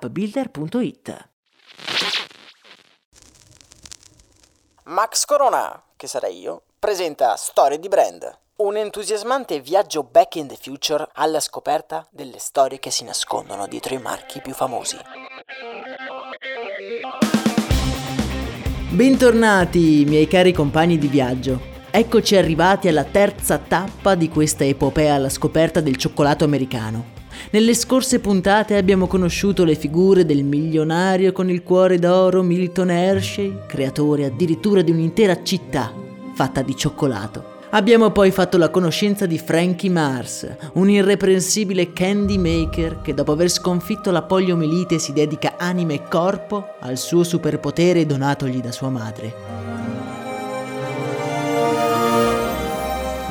appbuilder.it. Max Corona, che sarei io, presenta Storie di Brand, un entusiasmante viaggio back in the future alla scoperta delle storie che si nascondono dietro i marchi più famosi. Bentornati, miei cari compagni di viaggio. Eccoci arrivati alla terza tappa di questa epopea alla scoperta del cioccolato americano. Nelle scorse puntate abbiamo conosciuto le figure del milionario con il cuore d'oro Milton Hershey, creatore addirittura di un'intera città fatta di cioccolato. Abbiamo poi fatto la conoscenza di Frankie Mars, un irreprensibile candy maker che dopo aver sconfitto la poliomielite si dedica anima e corpo al suo superpotere donatogli da sua madre.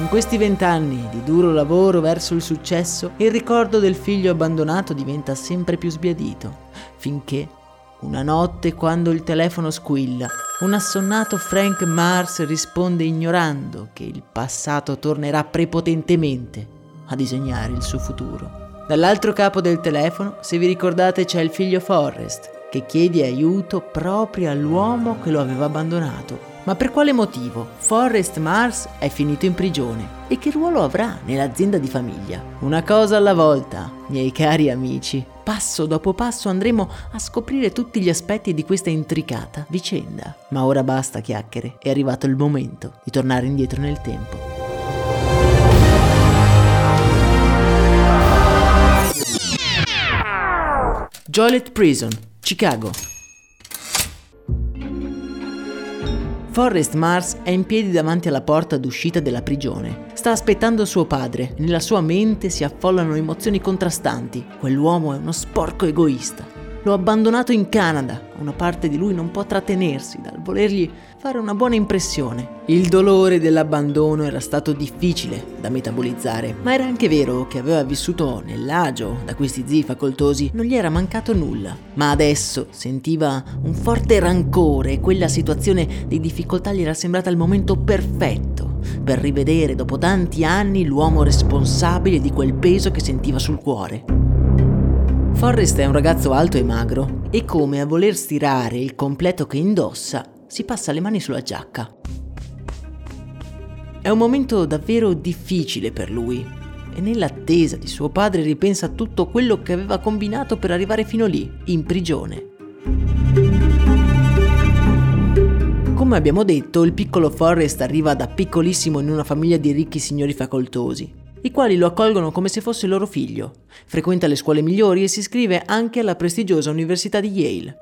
In questi vent'anni di duro lavoro verso il successo, il ricordo del figlio abbandonato diventa sempre più sbiadito, finché una notte, quando il telefono squilla, un assonnato Frank Mars risponde ignorando che il passato tornerà prepotentemente a disegnare il suo futuro. Dall'altro capo del telefono, se vi ricordate, c'è il figlio Forrest, che chiede aiuto proprio all'uomo che lo aveva abbandonato ma per quale motivo Forrest Mars è finito in prigione? E che ruolo avrà nell'azienda di famiglia? Una cosa alla volta, miei cari amici. Passo dopo passo andremo a scoprire tutti gli aspetti di questa intricata vicenda. Ma ora basta chiacchiere, è arrivato il momento di tornare indietro nel tempo. Joliet Prison, Chicago, Forrest Mars è in piedi davanti alla porta d'uscita della prigione. Sta aspettando suo padre. Nella sua mente si affollano emozioni contrastanti. Quell'uomo è uno sporco egoista. L'ho abbandonato in Canada. Una parte di lui non può trattenersi dal volergli fare una buona impressione. Il dolore dell'abbandono era stato difficile da metabolizzare, ma era anche vero che aveva vissuto nell'agio da questi zii facoltosi, non gli era mancato nulla. Ma adesso sentiva un forte rancore e quella situazione di difficoltà gli era sembrata il momento perfetto per rivedere dopo tanti anni l'uomo responsabile di quel peso che sentiva sul cuore. Forrest è un ragazzo alto e magro e come a voler stirare il completo che indossa, si passa le mani sulla giacca. È un momento davvero difficile per lui e nell'attesa di suo padre ripensa a tutto quello che aveva combinato per arrivare fino lì, in prigione. Come abbiamo detto, il piccolo Forrest arriva da piccolissimo in una famiglia di ricchi signori facoltosi i quali lo accolgono come se fosse loro figlio. Frequenta le scuole migliori e si iscrive anche alla prestigiosa Università di Yale.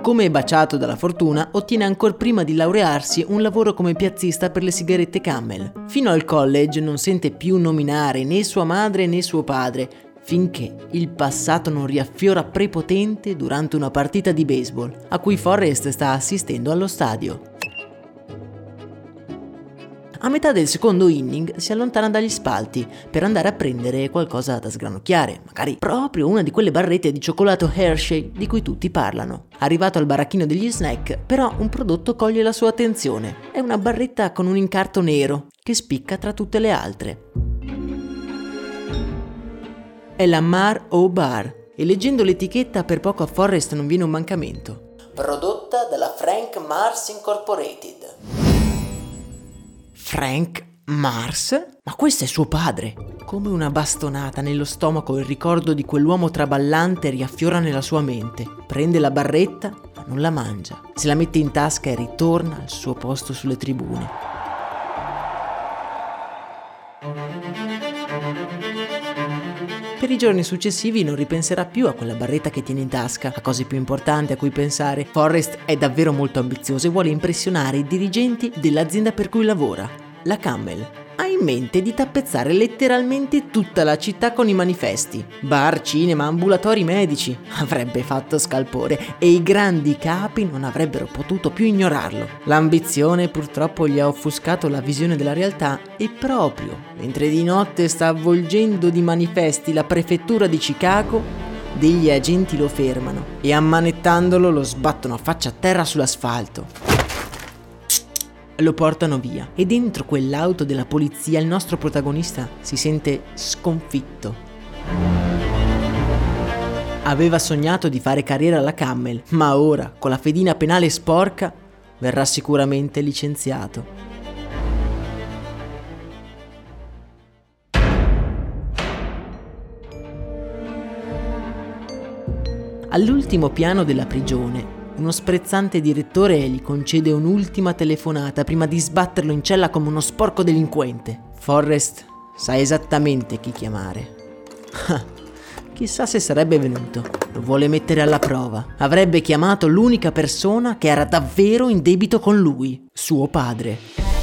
Come baciato dalla fortuna, ottiene ancora prima di laurearsi un lavoro come piazzista per le sigarette Camel. Fino al college non sente più nominare né sua madre né suo padre, finché il passato non riaffiora prepotente durante una partita di baseball, a cui Forrest sta assistendo allo stadio. A metà del secondo inning si allontana dagli spalti per andare a prendere qualcosa da sgranocchiare, magari proprio una di quelle barrette di cioccolato Hershey di cui tutti parlano. Arrivato al baracchino degli snack, però un prodotto coglie la sua attenzione. È una barretta con un incarto nero che spicca tra tutte le altre. È la Mar O Bar e leggendo l'etichetta per poco a Forrest non viene un mancamento. Prodotta dalla Frank Mars Incorporated. Frank Mars? Ma questo è suo padre. Come una bastonata nello stomaco il ricordo di quell'uomo traballante riaffiora nella sua mente. Prende la barretta, ma non la mangia. Se la mette in tasca e ritorna al suo posto sulle tribune. Per i giorni successivi non ripenserà più a quella barretta che tiene in tasca, a cose più importanti a cui pensare. Forrest è davvero molto ambizioso e vuole impressionare i dirigenti dell'azienda per cui lavora, la Camel in mente di tappezzare letteralmente tutta la città con i manifesti. Bar, cinema, ambulatori medici. Avrebbe fatto scalpore e i grandi capi non avrebbero potuto più ignorarlo. L'ambizione purtroppo gli ha offuscato la visione della realtà e proprio mentre di notte sta avvolgendo di manifesti la prefettura di Chicago, degli agenti lo fermano e ammanettandolo lo sbattono a faccia a terra sull'asfalto lo portano via e dentro quell'auto della polizia il nostro protagonista si sente sconfitto. Aveva sognato di fare carriera alla Camel, ma ora, con la fedina penale sporca, verrà sicuramente licenziato. All'ultimo piano della prigione uno sprezzante direttore gli concede un'ultima telefonata prima di sbatterlo in cella come uno sporco delinquente. Forrest sa esattamente chi chiamare. Chissà se sarebbe venuto. Lo vuole mettere alla prova. Avrebbe chiamato l'unica persona che era davvero in debito con lui, suo padre.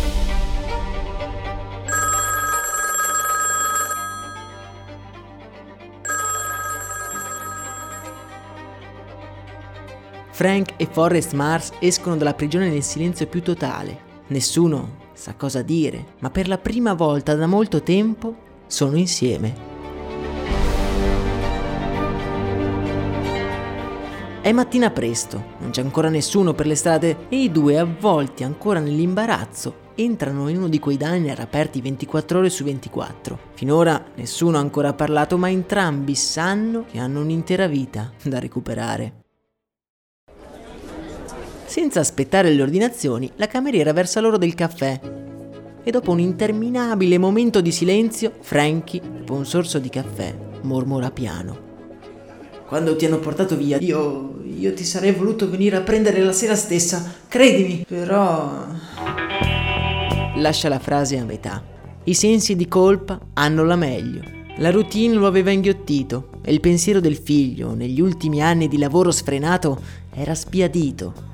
Frank e Forrest Mars escono dalla prigione nel silenzio più totale. Nessuno sa cosa dire, ma per la prima volta da molto tempo sono insieme. È mattina presto, non c'è ancora nessuno per le strade e i due, avvolti ancora nell'imbarazzo, entrano in uno di quei diner aperti 24 ore su 24. Finora nessuno ha ancora parlato, ma entrambi sanno che hanno un'intera vita da recuperare. Senza aspettare le ordinazioni, la cameriera versa loro del caffè. E dopo un interminabile momento di silenzio, Frankie, dopo un sorso di caffè, mormora piano. Quando ti hanno portato via, io, io ti sarei voluto venire a prendere la sera stessa, credimi, però... Lascia la frase a metà. I sensi di colpa hanno la meglio. La routine lo aveva inghiottito e il pensiero del figlio, negli ultimi anni di lavoro sfrenato, era spiadito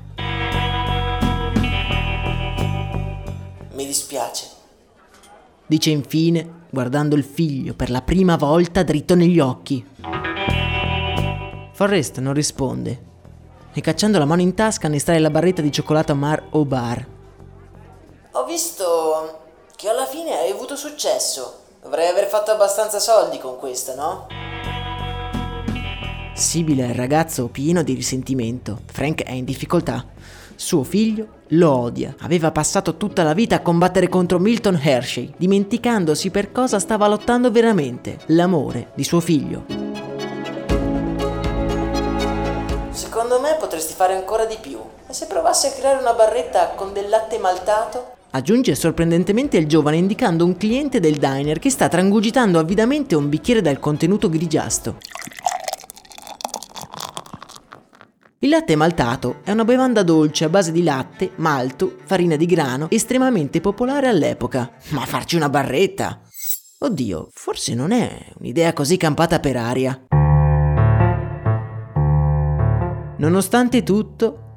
Dice infine, guardando il figlio per la prima volta dritto negli occhi. Forrest non risponde e cacciando la mano in tasca ne estrae la barretta di cioccolato Mar o Bar. Ho visto che alla fine hai avuto successo. Dovrei aver fatto abbastanza soldi con questa, no? Sibile al ragazzo pieno di risentimento, Frank è in difficoltà. Suo figlio lo odia. Aveva passato tutta la vita a combattere contro Milton Hershey, dimenticandosi per cosa stava lottando veramente, l'amore di suo figlio. Secondo me potresti fare ancora di più. E se provassi a creare una barretta con del latte maltato? Aggiunge sorprendentemente il giovane indicando un cliente del diner che sta trangugitando avidamente un bicchiere dal contenuto grigiastro. Il latte maltato è una bevanda dolce a base di latte, malto, farina di grano, estremamente popolare all'epoca. Ma farci una barretta? Oddio, forse non è un'idea così campata per aria. Nonostante tutto,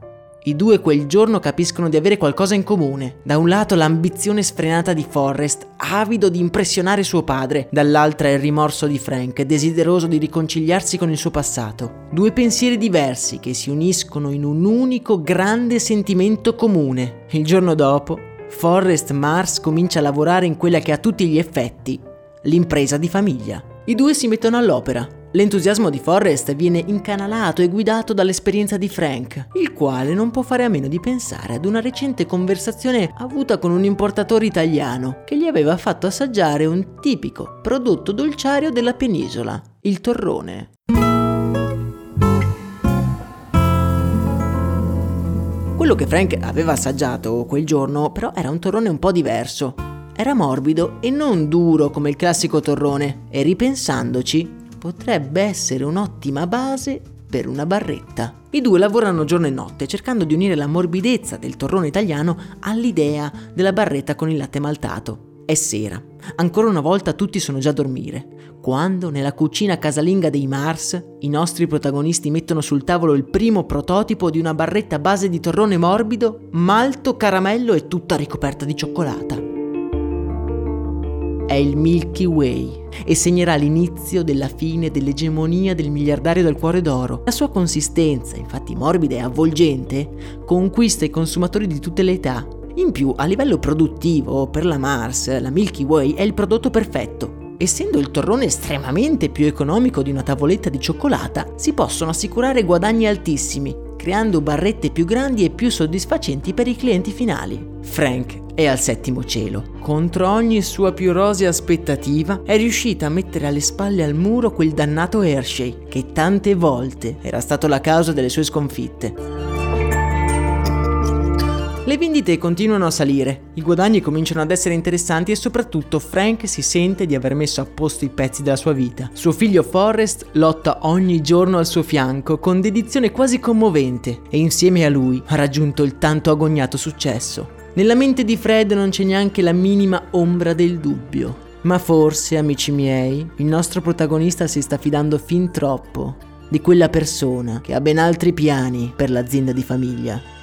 i due quel giorno capiscono di avere qualcosa in comune. Da un lato l'ambizione sfrenata di Forrest, avido di impressionare suo padre, dall'altra il rimorso di Frank, desideroso di riconciliarsi con il suo passato. Due pensieri diversi che si uniscono in un unico grande sentimento comune. Il giorno dopo, Forrest Mars comincia a lavorare in quella che a tutti gli effetti l'impresa di famiglia. I due si mettono all'opera. L'entusiasmo di Forrest viene incanalato e guidato dall'esperienza di Frank, il quale non può fare a meno di pensare ad una recente conversazione avuta con un importatore italiano che gli aveva fatto assaggiare un tipico prodotto dolciario della penisola, il torrone. Quello che Frank aveva assaggiato quel giorno però era un torrone un po' diverso. Era morbido e non duro come il classico torrone e ripensandoci potrebbe essere un'ottima base per una barretta. I due lavorano giorno e notte cercando di unire la morbidezza del torrone italiano all'idea della barretta con il latte maltato. È sera. Ancora una volta tutti sono già a dormire. Quando, nella cucina casalinga dei Mars, i nostri protagonisti mettono sul tavolo il primo prototipo di una barretta a base di torrone morbido, malto, caramello e tutta ricoperta di cioccolata. È il Milky Way e segnerà l'inizio della fine dell'egemonia del miliardario del cuore d'oro. La sua consistenza, infatti morbida e avvolgente, conquista i consumatori di tutte le età in più, a livello produttivo, per la Mars, la Milky Way è il prodotto perfetto. Essendo il torrone estremamente più economico di una tavoletta di cioccolata, si possono assicurare guadagni altissimi, creando barrette più grandi e più soddisfacenti per i clienti finali. Frank è al settimo cielo. Contro ogni sua più rosea aspettativa, è riuscita a mettere alle spalle al muro quel dannato Hershey, che tante volte era stato la causa delle sue sconfitte. Le vendite continuano a salire, i guadagni cominciano ad essere interessanti e soprattutto Frank si sente di aver messo a posto i pezzi della sua vita. Suo figlio Forrest lotta ogni giorno al suo fianco con dedizione quasi commovente e insieme a lui ha raggiunto il tanto agognato successo. Nella mente di Fred non c'è neanche la minima ombra del dubbio. Ma forse, amici miei, il nostro protagonista si sta fidando fin troppo di quella persona che ha ben altri piani per l'azienda di famiglia.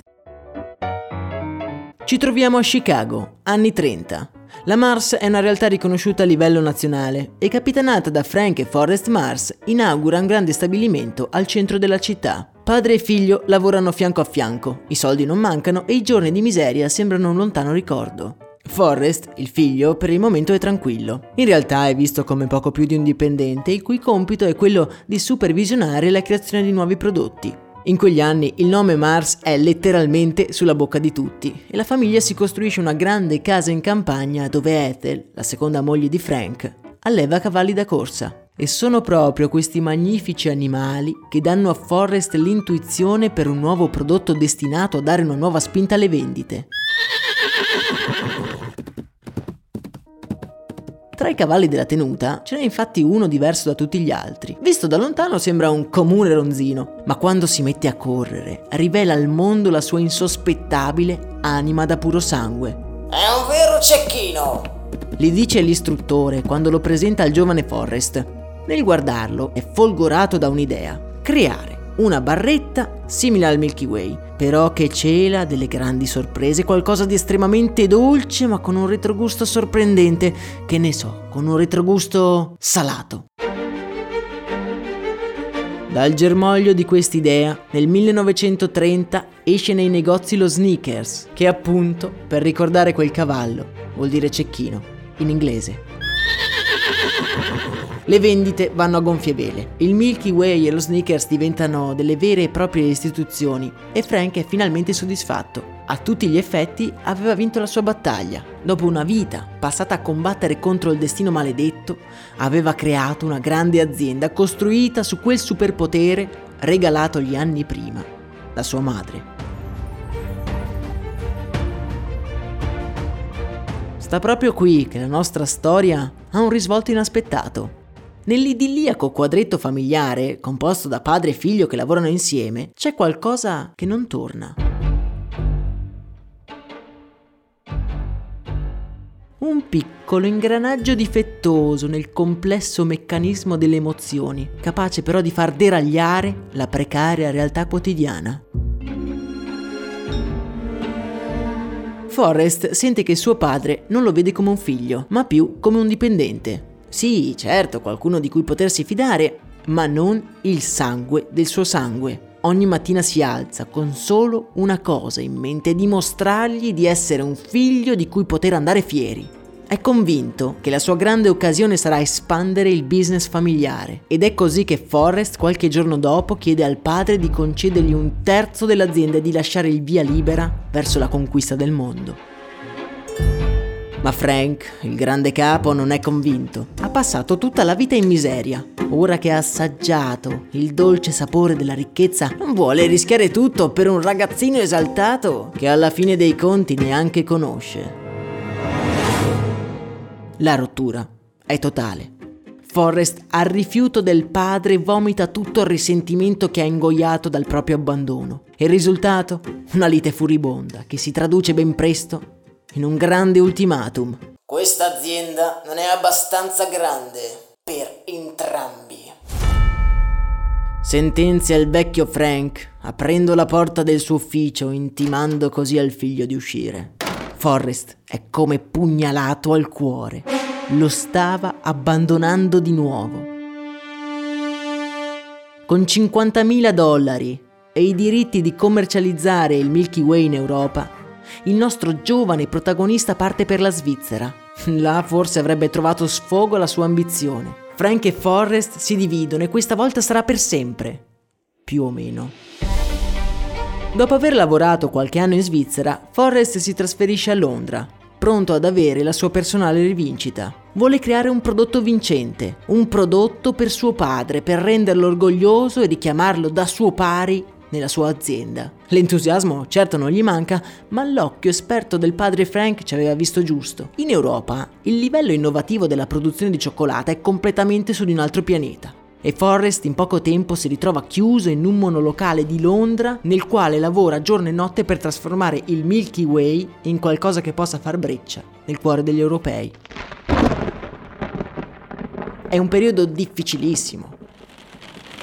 Ci troviamo a Chicago, anni 30. La Mars è una realtà riconosciuta a livello nazionale e capitanata da Frank e Forrest Mars inaugura un grande stabilimento al centro della città. Padre e figlio lavorano fianco a fianco, i soldi non mancano e i giorni di miseria sembrano un lontano ricordo. Forrest, il figlio, per il momento è tranquillo. In realtà è visto come poco più di un dipendente, il cui compito è quello di supervisionare la creazione di nuovi prodotti. In quegli anni il nome Mars è letteralmente sulla bocca di tutti e la famiglia si costruisce una grande casa in campagna dove Ethel, la seconda moglie di Frank, alleva cavalli da corsa. E sono proprio questi magnifici animali che danno a Forrest l'intuizione per un nuovo prodotto destinato a dare una nuova spinta alle vendite. Tra i cavalli della tenuta ce n'è infatti uno diverso da tutti gli altri. Visto da lontano sembra un comune ronzino, ma quando si mette a correre rivela al mondo la sua insospettabile anima da puro sangue. È un vero cecchino! Gli dice l'istruttore quando lo presenta al giovane Forrest. Nel guardarlo è folgorato da un'idea, creare una barretta simile al Milky Way, però che cela delle grandi sorprese, qualcosa di estremamente dolce ma con un retrogusto sorprendente, che ne so, con un retrogusto salato. Dal germoglio di quest'idea, nel 1930 esce nei negozi lo Sneakers, che appunto, per ricordare quel cavallo, vuol dire cecchino, in inglese. Le vendite vanno a gonfie vele. Il Milky Way e lo Snickers diventano delle vere e proprie istituzioni e Frank è finalmente soddisfatto. A tutti gli effetti aveva vinto la sua battaglia. Dopo una vita passata a combattere contro il destino maledetto, aveva creato una grande azienda costruita su quel superpotere regalato gli anni prima da sua madre. Sta proprio qui che la nostra storia ha un risvolto inaspettato. Nell'idilliaco quadretto familiare, composto da padre e figlio che lavorano insieme, c'è qualcosa che non torna. Un piccolo ingranaggio difettoso nel complesso meccanismo delle emozioni, capace però di far deragliare la precaria realtà quotidiana. Forrest sente che suo padre non lo vede come un figlio, ma più come un dipendente, sì, certo, qualcuno di cui potersi fidare, ma non il sangue del suo sangue. Ogni mattina si alza con solo una cosa in mente, dimostrargli di essere un figlio di cui poter andare fieri. È convinto che la sua grande occasione sarà espandere il business familiare ed è così che Forrest qualche giorno dopo chiede al padre di concedergli un terzo dell'azienda e di lasciare il via libera verso la conquista del mondo. Ma Frank, il grande capo, non è convinto. Ha passato tutta la vita in miseria. Ora che ha assaggiato il dolce sapore della ricchezza, non vuole rischiare tutto per un ragazzino esaltato che alla fine dei conti neanche conosce. La rottura è totale. Forrest, al rifiuto del padre, vomita tutto il risentimento che ha ingoiato dal proprio abbandono. Il risultato? Una lite furibonda che si traduce ben presto in un grande ultimatum. Questa azienda non è abbastanza grande per entrambi. Sentenzia il vecchio Frank, aprendo la porta del suo ufficio, intimando così al figlio di uscire. Forrest è come pugnalato al cuore. Lo stava abbandonando di nuovo. Con 50.000 dollari e i diritti di commercializzare il Milky Way in Europa, il nostro giovane protagonista parte per la Svizzera. Là forse avrebbe trovato sfogo alla sua ambizione. Frank e Forrest si dividono e questa volta sarà per sempre. Più o meno. Dopo aver lavorato qualche anno in Svizzera, Forrest si trasferisce a Londra, pronto ad avere la sua personale rivincita. Vuole creare un prodotto vincente, un prodotto per suo padre, per renderlo orgoglioso e richiamarlo da suo pari nella sua azienda. L'entusiasmo certo non gli manca, ma l'occhio esperto del padre Frank ci aveva visto giusto. In Europa il livello innovativo della produzione di cioccolata è completamente su di un altro pianeta. E Forrest in poco tempo si ritrova chiuso in un monolocale di Londra nel quale lavora giorno e notte per trasformare il Milky Way in qualcosa che possa far breccia nel cuore degli europei. È un periodo difficilissimo.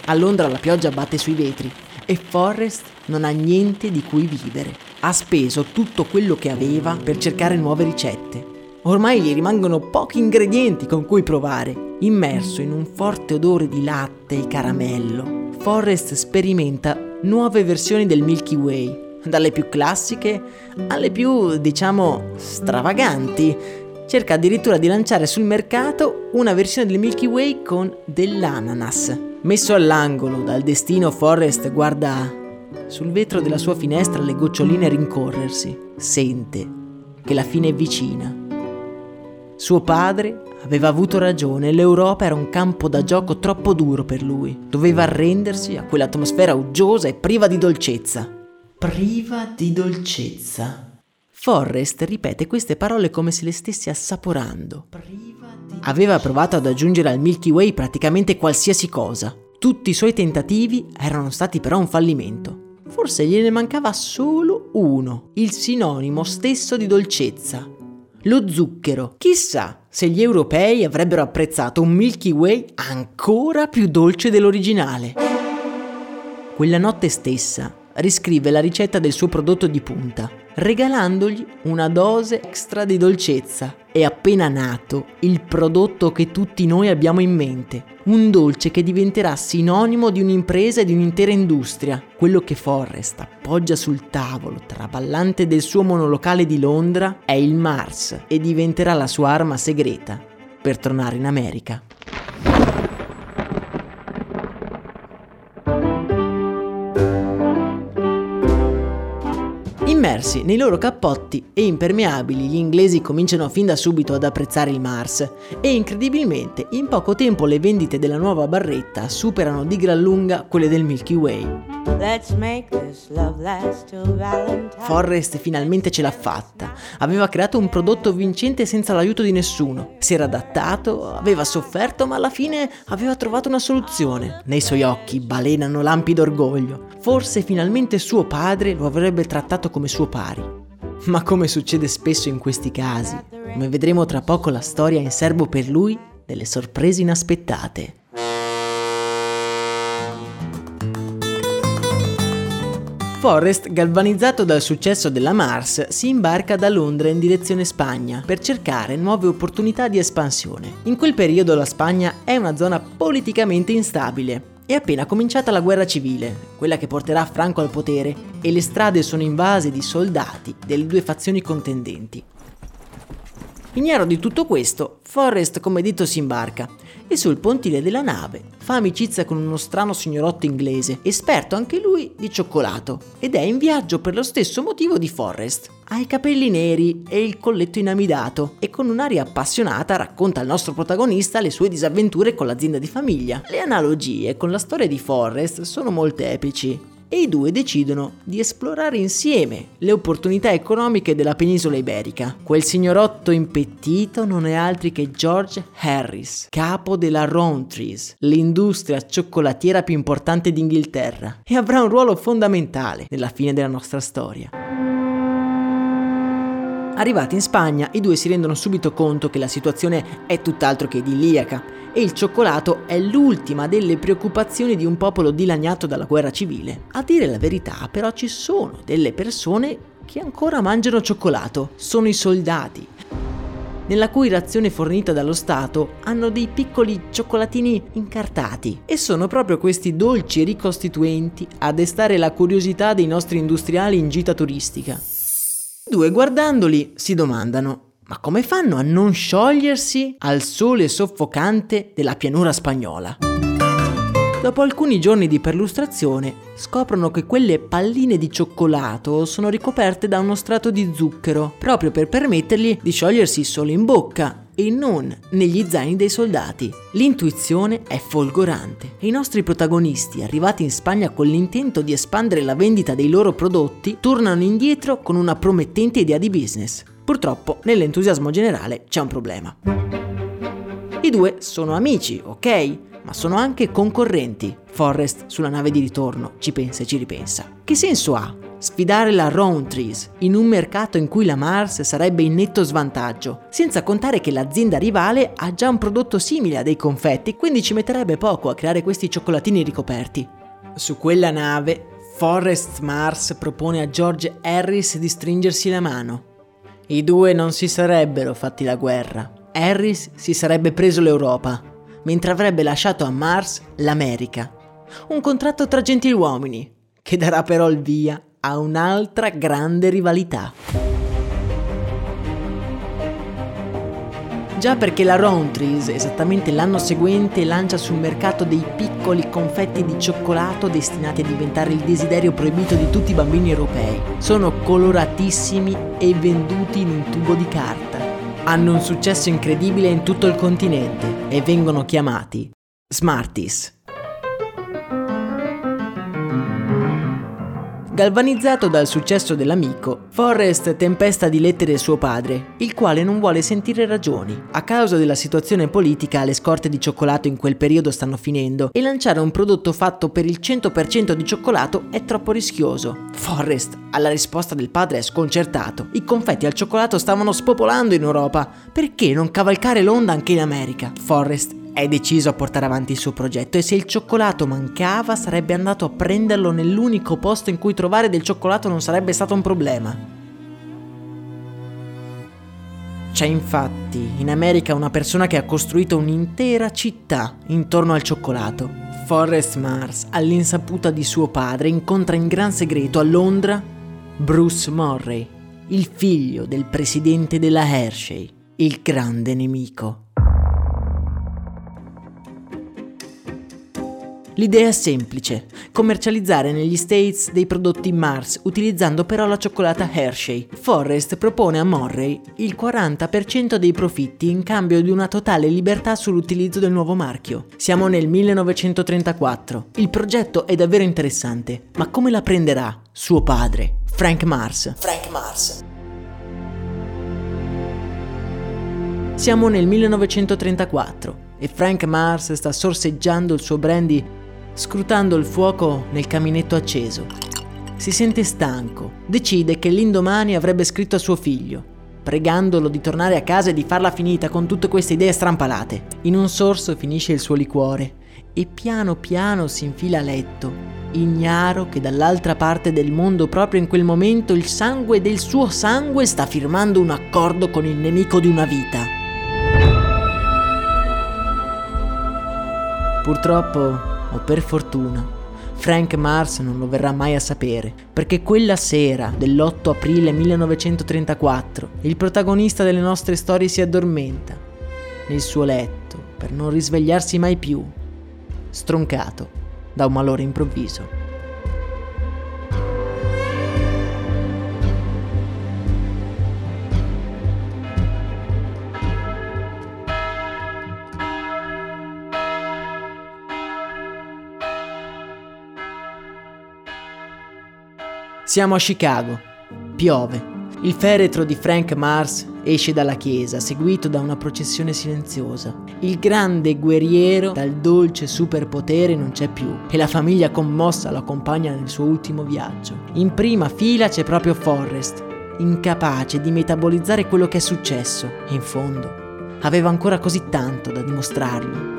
A Londra la pioggia batte sui vetri e Forrest non ha niente di cui vivere. Ha speso tutto quello che aveva per cercare nuove ricette. Ormai gli rimangono pochi ingredienti con cui provare. Immerso in un forte odore di latte e caramello, Forrest sperimenta nuove versioni del Milky Way, dalle più classiche alle più, diciamo, stravaganti. Cerca addirittura di lanciare sul mercato una versione del Milky Way con dell'ananas. Messo all'angolo dal destino, Forrest guarda sul vetro della sua finestra le goccioline rincorrersi. Sente che la fine è vicina. Suo padre aveva avuto ragione, l'Europa era un campo da gioco troppo duro per lui. Doveva arrendersi a quell'atmosfera uggiosa e priva di dolcezza. Priva di dolcezza. Forrest ripete queste parole come se le stesse assaporando. Aveva provato ad aggiungere al Milky Way praticamente qualsiasi cosa. Tutti i suoi tentativi erano stati però un fallimento. Forse gliene mancava solo uno, il sinonimo stesso di dolcezza. Lo zucchero. Chissà se gli europei avrebbero apprezzato un Milky Way ancora più dolce dell'originale. Quella notte stessa riscrive la ricetta del suo prodotto di punta, regalandogli una dose extra di dolcezza. È appena nato il prodotto che tutti noi abbiamo in mente, un dolce che diventerà sinonimo di un'impresa e di un'intera industria. Quello che Forrest appoggia sul tavolo traballante del suo monolocale di Londra è il Mars e diventerà la sua arma segreta per tornare in America. Immersi nei loro cappotti e impermeabili, gli inglesi cominciano fin da subito ad apprezzare il Mars e incredibilmente in poco tempo le vendite della nuova barretta superano di gran lunga quelle del Milky Way. Forrest finalmente ce l'ha fatta. Aveva creato un prodotto vincente senza l'aiuto di nessuno. Si era adattato, aveva sofferto, ma alla fine aveva trovato una soluzione. Nei suoi occhi balenano lampi d'orgoglio. Forse finalmente suo padre lo avrebbe trattato come suo pari. Ma come succede spesso in questi casi, come vedremo tra poco la storia in serbo per lui delle sorprese inaspettate. Forrest, galvanizzato dal successo della Mars, si imbarca da Londra in direzione Spagna per cercare nuove opportunità di espansione. In quel periodo la Spagna è una zona politicamente instabile. È appena cominciata la guerra civile, quella che porterà Franco al potere, e le strade sono invase di soldati delle due fazioni contendenti. Ignaro di tutto questo, Forrest come detto si imbarca e sul pontile della nave fa amicizia con uno strano signorotto inglese, esperto anche lui di cioccolato, ed è in viaggio per lo stesso motivo di Forrest. Ha i capelli neri e il colletto inamidato e con un'aria appassionata racconta al nostro protagonista le sue disavventure con l'azienda di famiglia. Le analogie con la storia di Forrest sono molteplici e i due decidono di esplorare insieme le opportunità economiche della penisola iberica. Quel signorotto impettito non è altro che George Harris, capo della Roundtrees, l'industria cioccolatiera più importante d'Inghilterra, e avrà un ruolo fondamentale nella fine della nostra storia. Arrivati in Spagna, i due si rendono subito conto che la situazione è tutt'altro che idilliaca e il cioccolato è l'ultima delle preoccupazioni di un popolo dilaniato dalla guerra civile. A dire la verità, però, ci sono delle persone che ancora mangiano cioccolato, sono i soldati, nella cui razione fornita dallo Stato hanno dei piccoli cioccolatini incartati e sono proprio questi dolci ricostituenti a destare la curiosità dei nostri industriali in gita turistica. Due guardandoli si domandano ma come fanno a non sciogliersi al sole soffocante della pianura spagnola? Dopo alcuni giorni di perlustrazione scoprono che quelle palline di cioccolato sono ricoperte da uno strato di zucchero, proprio per permettergli di sciogliersi solo in bocca e non negli zaini dei soldati. L'intuizione è folgorante e i nostri protagonisti, arrivati in Spagna con l'intento di espandere la vendita dei loro prodotti, tornano indietro con una promettente idea di business. Purtroppo, nell'entusiasmo generale c'è un problema. I due sono amici, ok? Ma sono anche concorrenti. Forrest sulla nave di ritorno ci pensa e ci ripensa. Che senso ha sfidare la Roundtrees in un mercato in cui la Mars sarebbe in netto svantaggio, senza contare che l'azienda rivale ha già un prodotto simile a dei confetti, quindi ci metterebbe poco a creare questi cioccolatini ricoperti. Su quella nave, Forrest Mars propone a George Harris di stringersi la mano. I due non si sarebbero fatti la guerra. Harris si sarebbe preso l'Europa, mentre avrebbe lasciato a Mars l'America. Un contratto tra gentiluomini, che darà però il via a un'altra grande rivalità. Già perché la Roundtrees, esattamente l'anno seguente, lancia sul mercato dei piccoli confetti di cioccolato destinati a diventare il desiderio proibito di tutti i bambini europei. Sono coloratissimi e venduti in un tubo di carta. Hanno un successo incredibile in tutto il continente e vengono chiamati Smarties. Galvanizzato dal successo dell'amico, Forrest tempesta di lettere suo padre, il quale non vuole sentire ragioni. A causa della situazione politica, le scorte di cioccolato in quel periodo stanno finendo e lanciare un prodotto fatto per il 100% di cioccolato è troppo rischioso. Forrest, alla risposta del padre, è sconcertato. I confetti al cioccolato stavano spopolando in Europa. Perché non cavalcare l'onda anche in America? Forrest è deciso a portare avanti il suo progetto e se il cioccolato mancava sarebbe andato a prenderlo nell'unico posto in cui trovare del cioccolato non sarebbe stato un problema. C'è infatti in America una persona che ha costruito un'intera città intorno al cioccolato. Forrest Mars, all'insaputa di suo padre, incontra in gran segreto a Londra Bruce Murray, il figlio del presidente della Hershey, il grande nemico. L'idea è semplice, commercializzare negli States dei prodotti Mars utilizzando però la cioccolata Hershey. Forrest propone a Murray il 40% dei profitti in cambio di una totale libertà sull'utilizzo del nuovo marchio. Siamo nel 1934. Il progetto è davvero interessante, ma come la prenderà suo padre, Frank Mars? Frank Mars. Siamo nel 1934 e Frank Mars sta sorseggiando il suo brandy scrutando il fuoco nel caminetto acceso. Si sente stanco, decide che l'indomani avrebbe scritto a suo figlio, pregandolo di tornare a casa e di farla finita con tutte queste idee strampalate. In un sorso finisce il suo liquore e piano piano si infila a letto, ignaro che dall'altra parte del mondo proprio in quel momento il sangue del suo sangue sta firmando un accordo con il nemico di una vita. Purtroppo, o per fortuna, Frank Mars non lo verrà mai a sapere, perché quella sera dell'8 aprile 1934 il protagonista delle nostre storie si addormenta nel suo letto per non risvegliarsi mai più, stroncato da un malore improvviso. Siamo a Chicago. Piove. Il feretro di Frank Mars esce dalla chiesa, seguito da una processione silenziosa. Il grande guerriero dal dolce superpotere non c'è più e la famiglia commossa lo accompagna nel suo ultimo viaggio. In prima fila c'è proprio Forrest, incapace di metabolizzare quello che è successo. In fondo, aveva ancora così tanto da dimostrargli.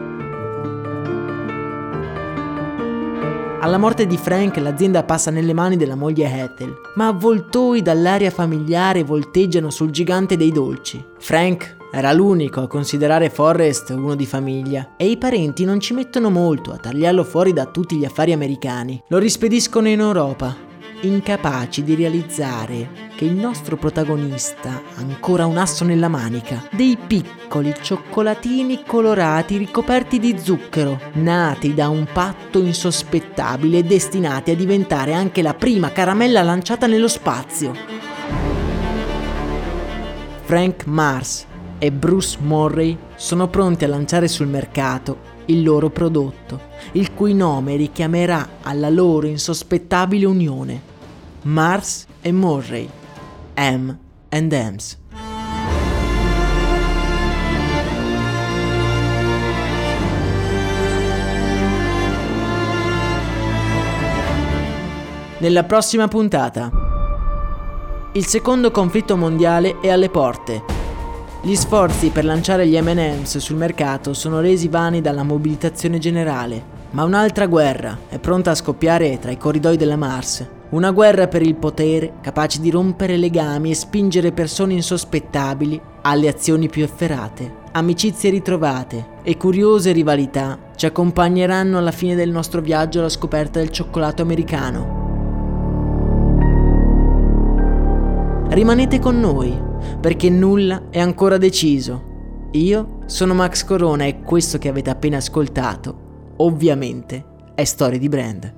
Alla morte di Frank l'azienda passa nelle mani della moglie Ethel, ma avvoltoi dall'aria familiare volteggiano sul gigante dei dolci. Frank era l'unico a considerare Forrest uno di famiglia e i parenti non ci mettono molto a tagliarlo fuori da tutti gli affari americani. Lo rispediscono in Europa incapaci di realizzare che il nostro protagonista ancora un asso nella manica, dei piccoli cioccolatini colorati ricoperti di zucchero, nati da un patto insospettabile e destinati a diventare anche la prima caramella lanciata nello spazio. Frank Mars e Bruce Morray sono pronti a lanciare sul mercato il loro prodotto, il cui nome richiamerà alla loro insospettabile unione. Mars e Murray, M and M's. Nella prossima puntata. Il secondo conflitto mondiale è alle porte gli sforzi per lanciare gli MM's sul mercato sono resi vani dalla mobilitazione generale, ma un'altra guerra è pronta a scoppiare tra i corridoi della Mars. Una guerra per il potere capace di rompere legami e spingere persone insospettabili alle azioni più efferate. Amicizie ritrovate e curiose rivalità ci accompagneranno alla fine del nostro viaggio alla scoperta del cioccolato americano. Rimanete con noi perché nulla è ancora deciso. Io sono Max Corona e questo che avete appena ascoltato, ovviamente, è Storie di Brand.